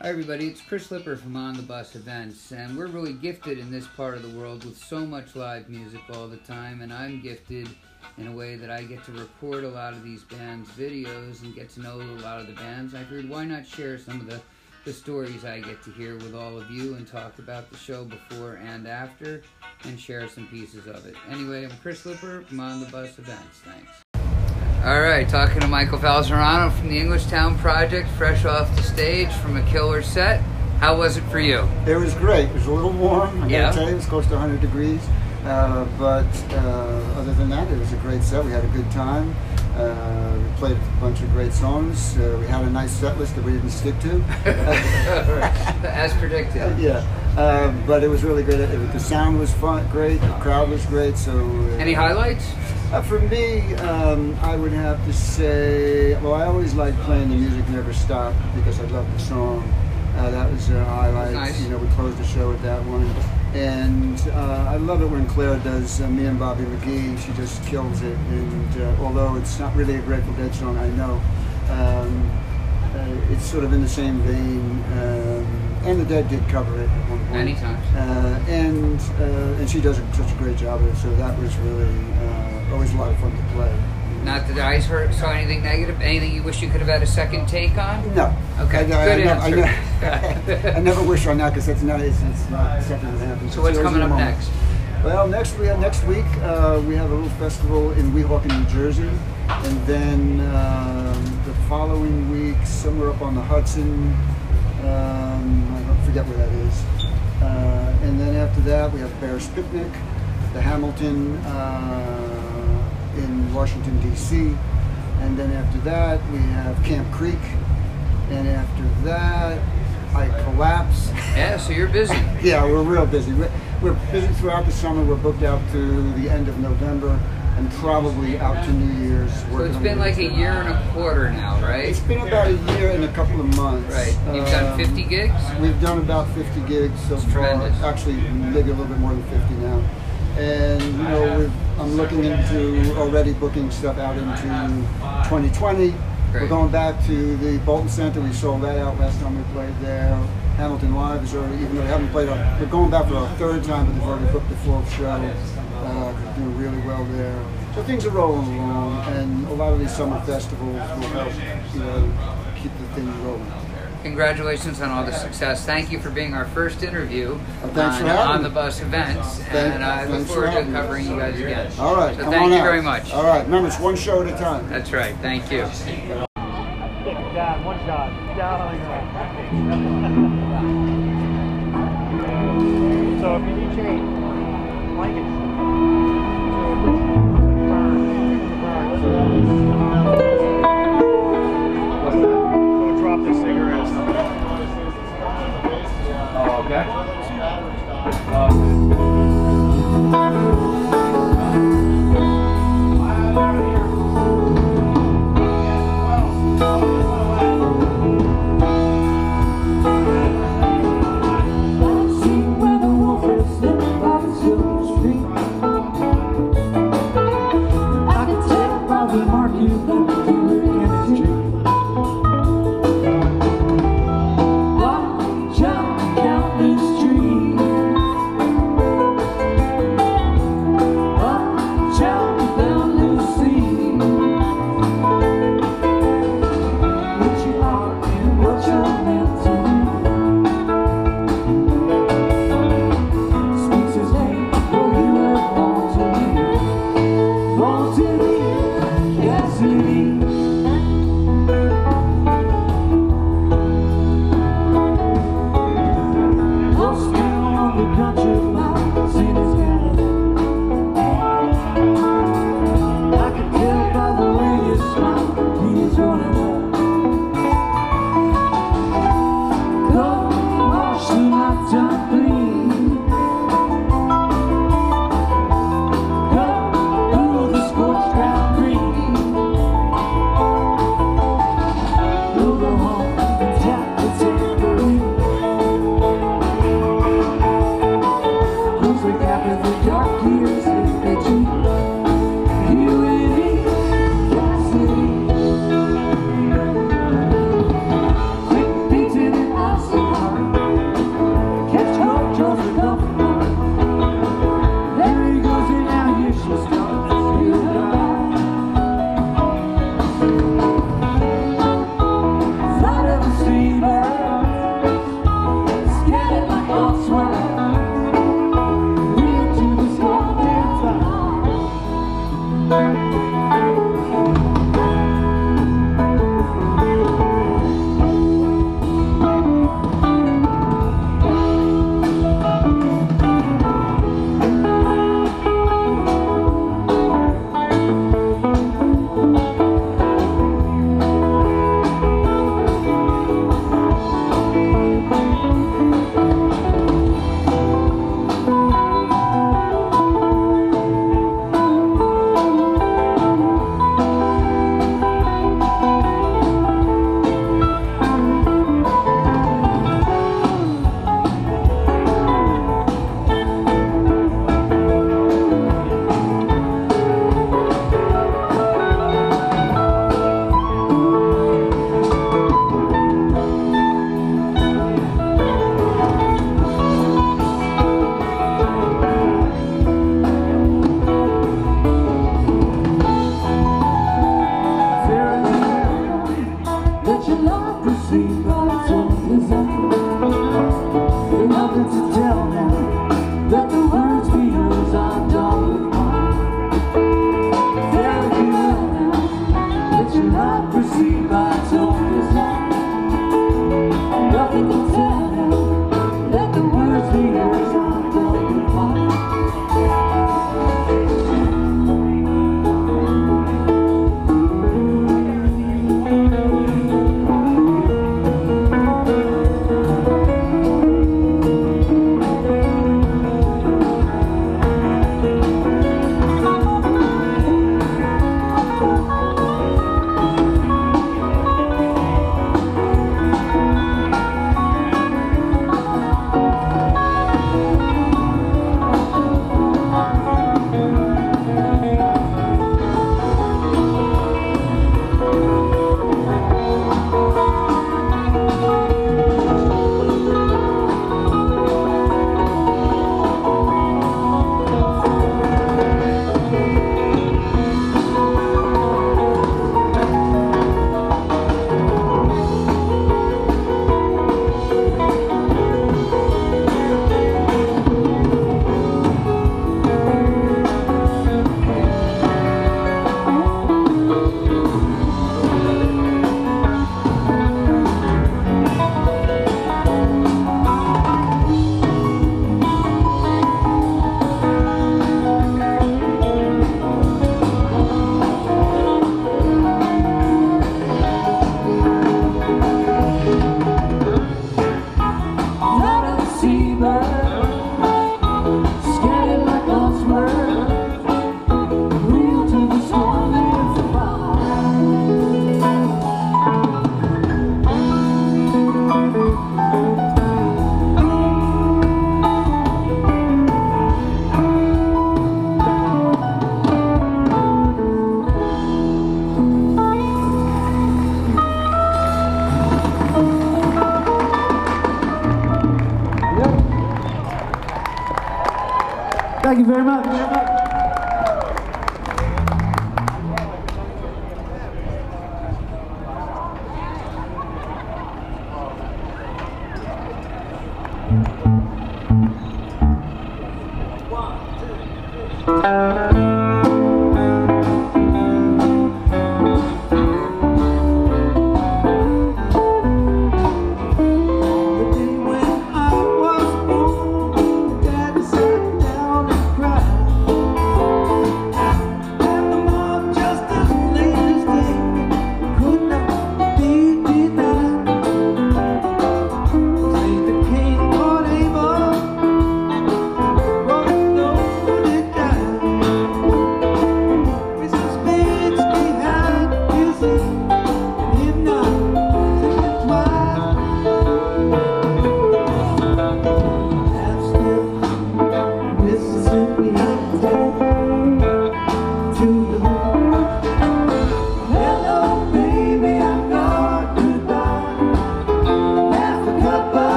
Hi everybody, it's Chris Lipper from On the Bus Events, and we're really gifted in this part of the world with so much live music all the time, and I'm gifted in a way that I get to record a lot of these bands' videos and get to know a lot of the bands. I figured why not share some of the, the stories I get to hear with all of you and talk about the show before and after and share some pieces of it. Anyway, I'm Chris Lipper from On the Bus Events. Thanks. All right, talking to Michael Falzarano from the Englishtown Project, fresh off the stage from a killer set. How was it for you? It was great. It was a little warm. I Yeah. gotta tell you, it was close to 100 degrees. Uh, but uh, other than that, it was a great set. We had a good time. Uh, we played a bunch of great songs. Uh, we had a nice set list that we didn't stick to. As predicted. yeah, uh, but it was really great. It, the sound was fun, great. The crowd was great. So uh, Any highlights? Uh, for me, um, I would have to say, well, I always like playing the music Never Stop because I love the song. Uh, that was a highlight. Nice. You know, we closed the show with that one. And uh, I love it when Claire does uh, Me and Bobby McGee. She just kills it. And uh, although it's not really a Grateful Dead song, I know, um, uh, it's sort of in the same vein. Um, and the Dead did cover it at one point. Many times. Uh, and uh, and she does such a great job of it. So that was really uh, always a lot of fun to play. Not that I heard, saw anything negative. Anything you wish you could have had a second take on? No. Okay, I, I, good I, I, answer. never, I never wish on that because that's not, it's, it's not something that happens. So what's coming up moment. next? Well, next we have next week uh, we have a little festival in Weehawken, New Jersey, and then um, the following week somewhere up on the Hudson. Um, I don't forget where that is. Uh, and then after that we have Bears Picnic, the Hamilton uh, in Washington D.C. And then after that we have Camp Creek, and after that I collapse. Yeah, so you're busy. Yeah, we're real busy. We're, we're busy throughout the summer. We're booked out to the end of November and probably out to New Year's. So it's been like a year and a quarter now, right? It's been about a year and a couple of months. Right. You've done Um, 50 gigs? We've done about 50 gigs so That's far. tremendous. Actually, maybe a little bit more than 50 now. And you know, I'm looking into already booking stuff out into 2020. We're going back to the Boulton Center. We sold that out last time we played there. Hamilton Live is already, even though we haven't played, our, we're going back for our third time, but they've already booked the fourth show. Uh, we're doing really well there. So things are rolling along, and a lot of these summer festivals will help, you know, keep the thing rolling. Congratulations on all the success. Thank you for being our first interview Well, on, for on the bus events, Thank- and uh, I look thanks for forward to covering you guys again. All right, So come thank on you out. very much. All right, remember it's one show at a time. That's right. Thank you. Down, one shot. Down on the ground. So if you need change, where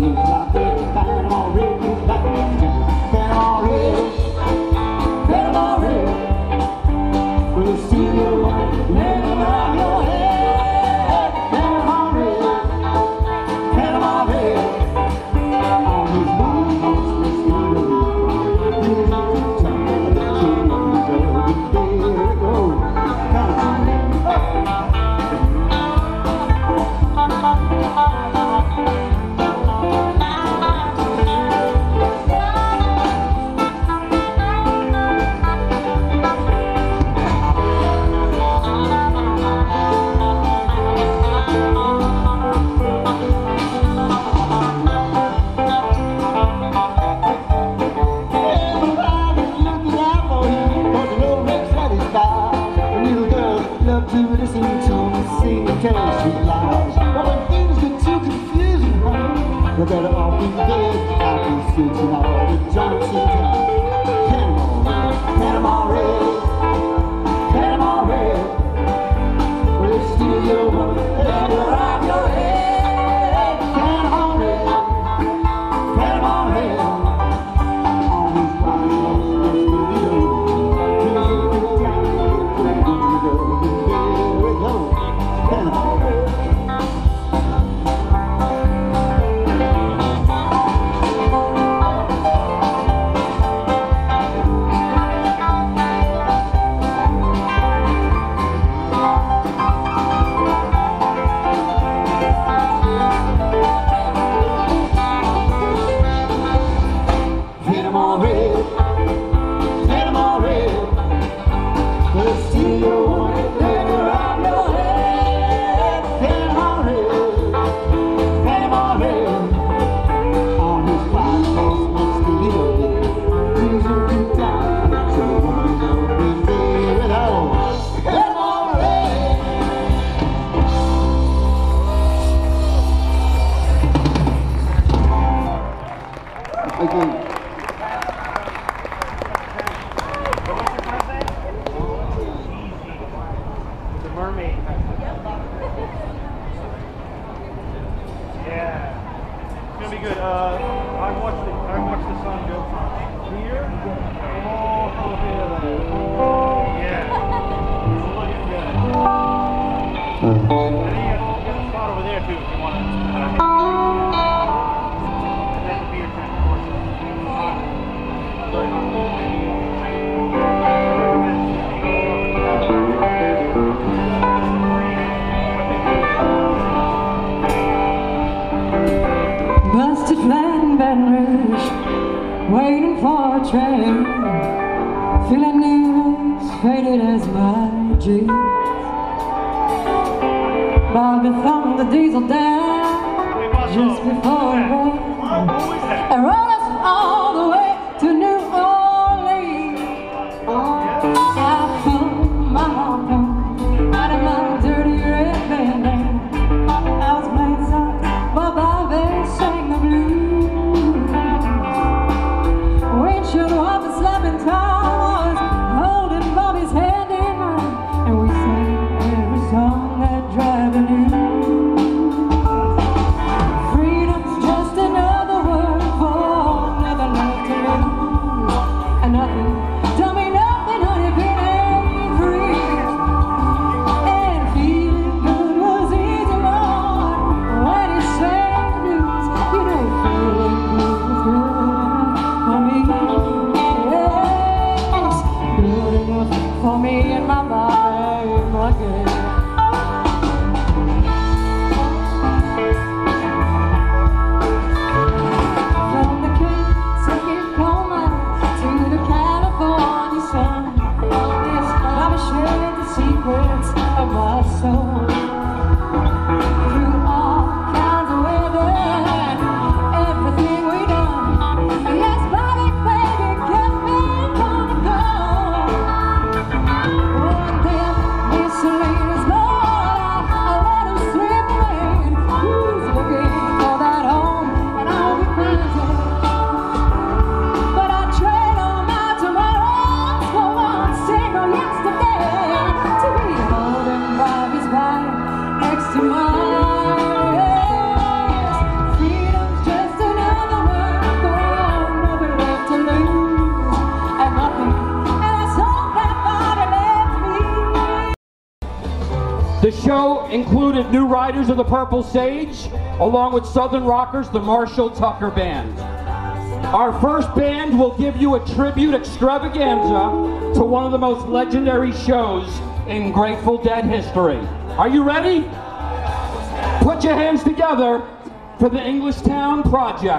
nobody Friends of the Purple Sage, along with Southern Rockers, the Marshall Tucker Band. Our first band will give you a tribute extravaganza to one of the most legendary shows in Grateful Dead history. Are you ready? Put your hands together for the Englishtown Project.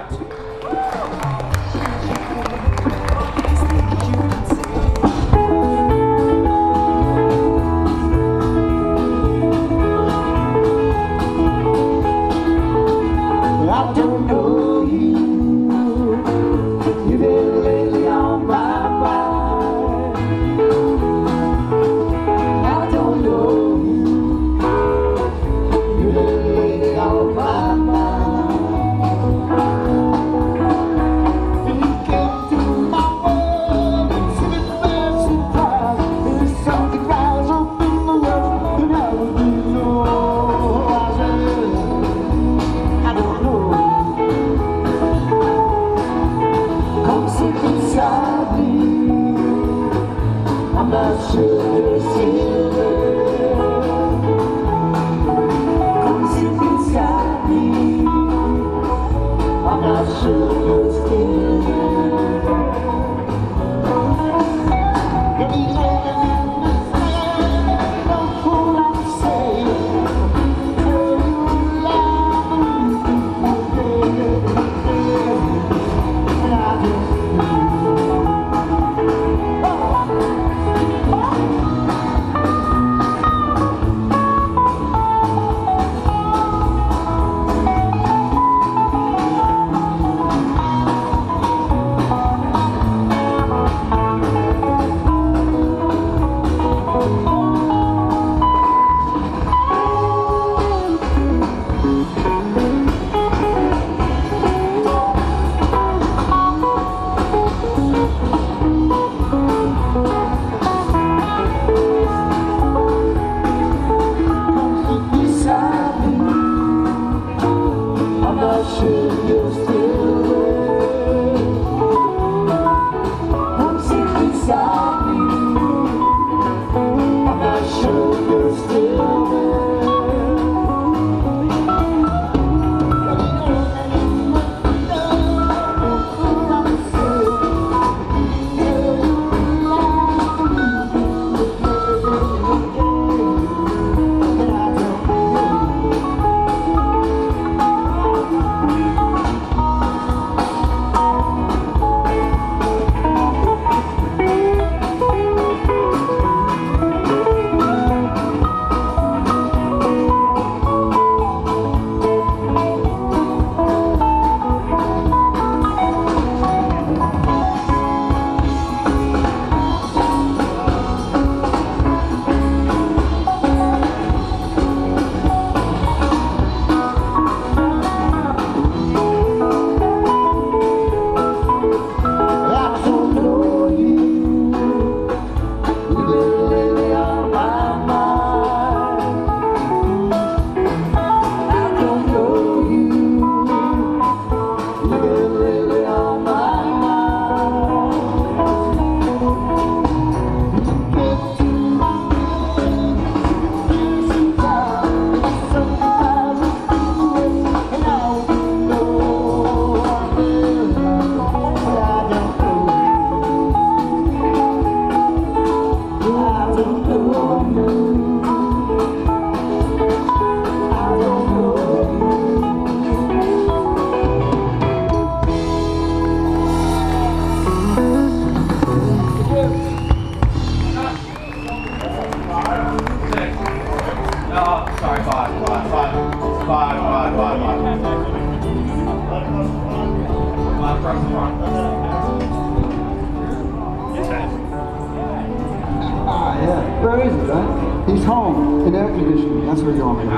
He's home in air conditioning. That's where the army is.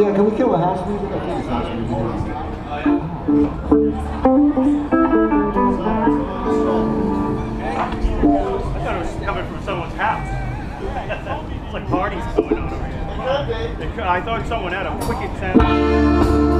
Yeah, can we kill the house music? I house music. I thought it was coming from someone's house. it's like parties going on over here. I thought someone had a wicked sound.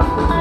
Sometimes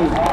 you.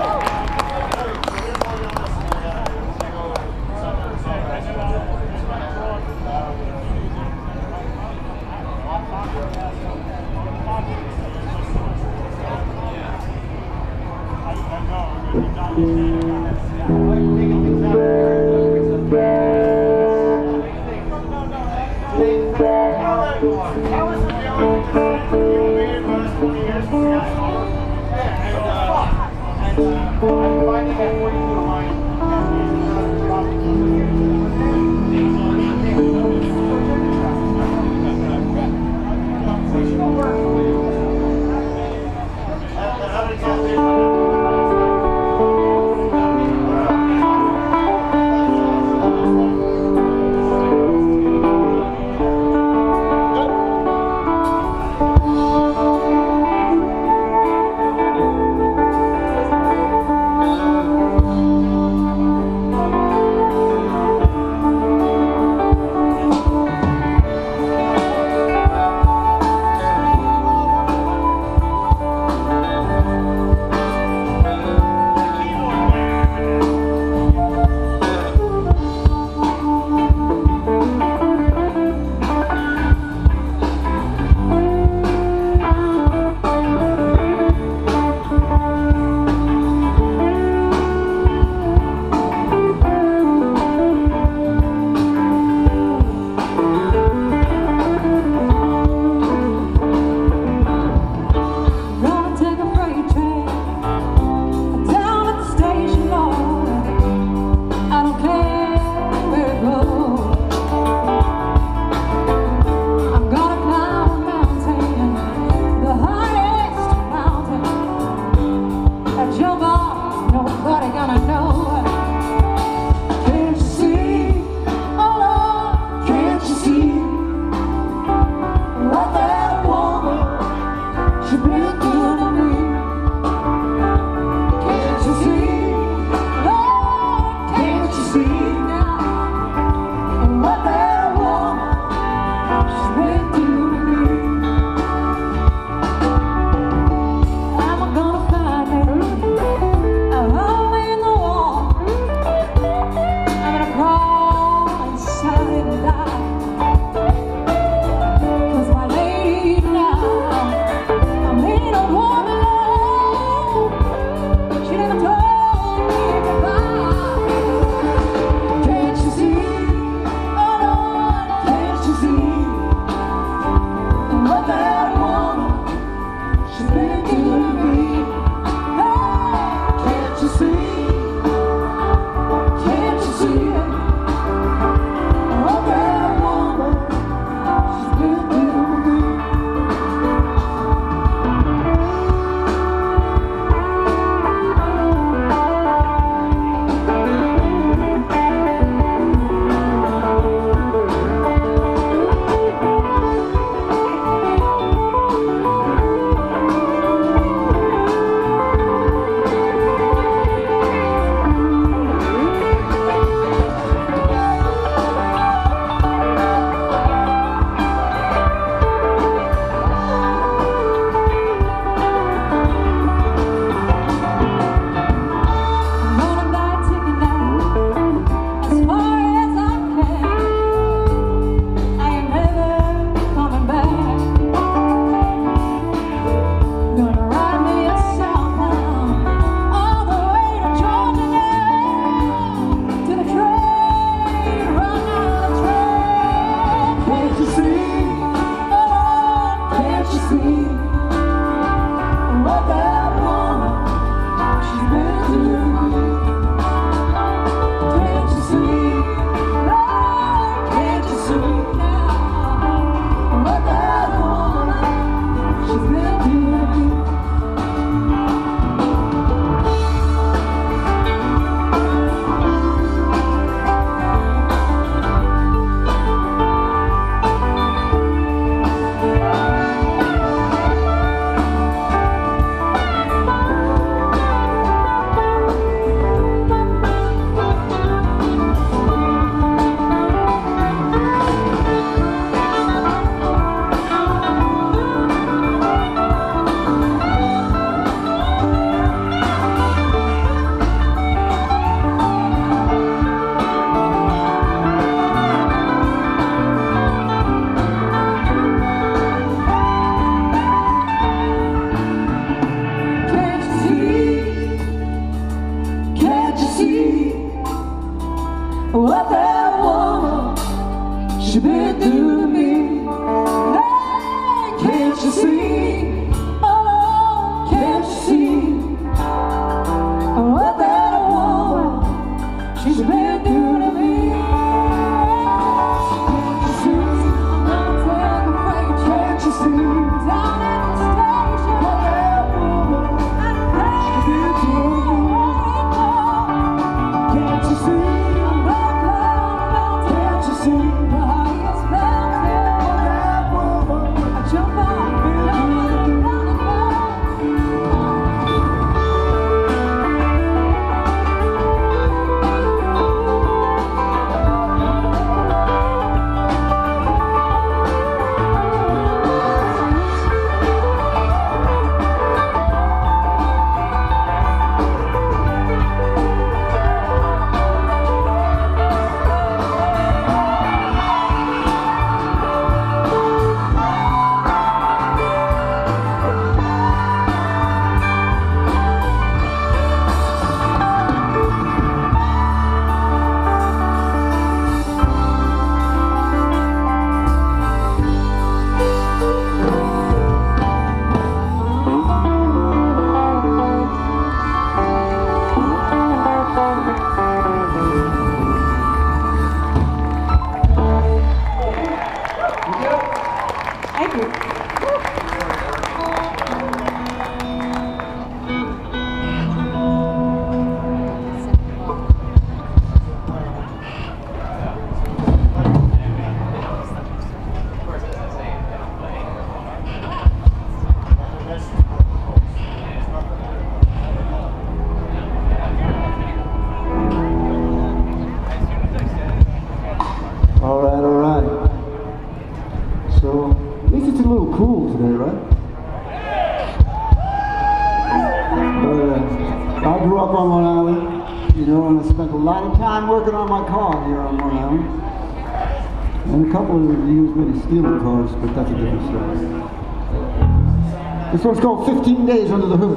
This one's called 15 Days Under the Hood.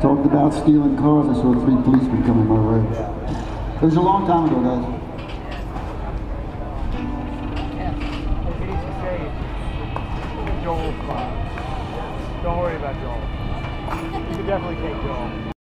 Talked about stealing cars. I saw three policemen coming my way. It was a long time ago, guys. Joel's fine. Don't worry about Joel. You can definitely take Joel.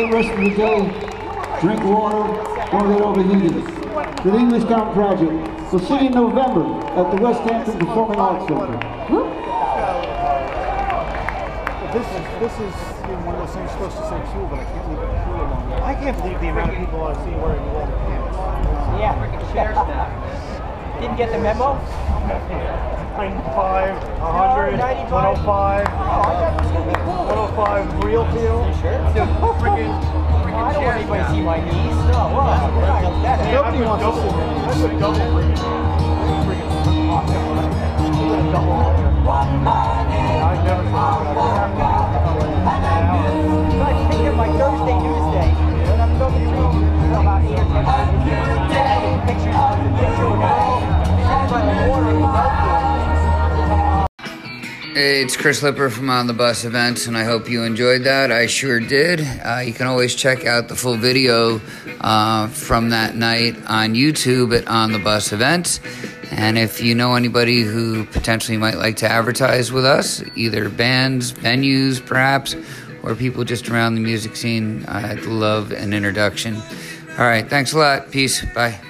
Great rest of the day. Drink water. Don't get overheated. The Englishtown Project. We'll see you in November at the Westhampton Performing Arts Center. This is this is you know, one of those things supposed to say cool, but I can't leave it cool along. I can't believe the amount of people I see wearing long pants. Yeah. Didn't get the memo? 95, 100, 105, 105 real deal. Freaking, I don't want anybody to see my knees. No, well, we're not gonna do that. Nobody wants to see me. I put double freaking. Freaking. Double. It's Chris Lipper from On the Bus Events, and I hope you enjoyed that. I sure did. Uh, you can always check out the full video uh, from that night on YouTube at On the Bus Events. And if you know anybody who potentially might like to advertise with us, either bands, venues, perhaps, or people just around the music scene, I'd love an introduction. All right, thanks a lot. Peace. Bye.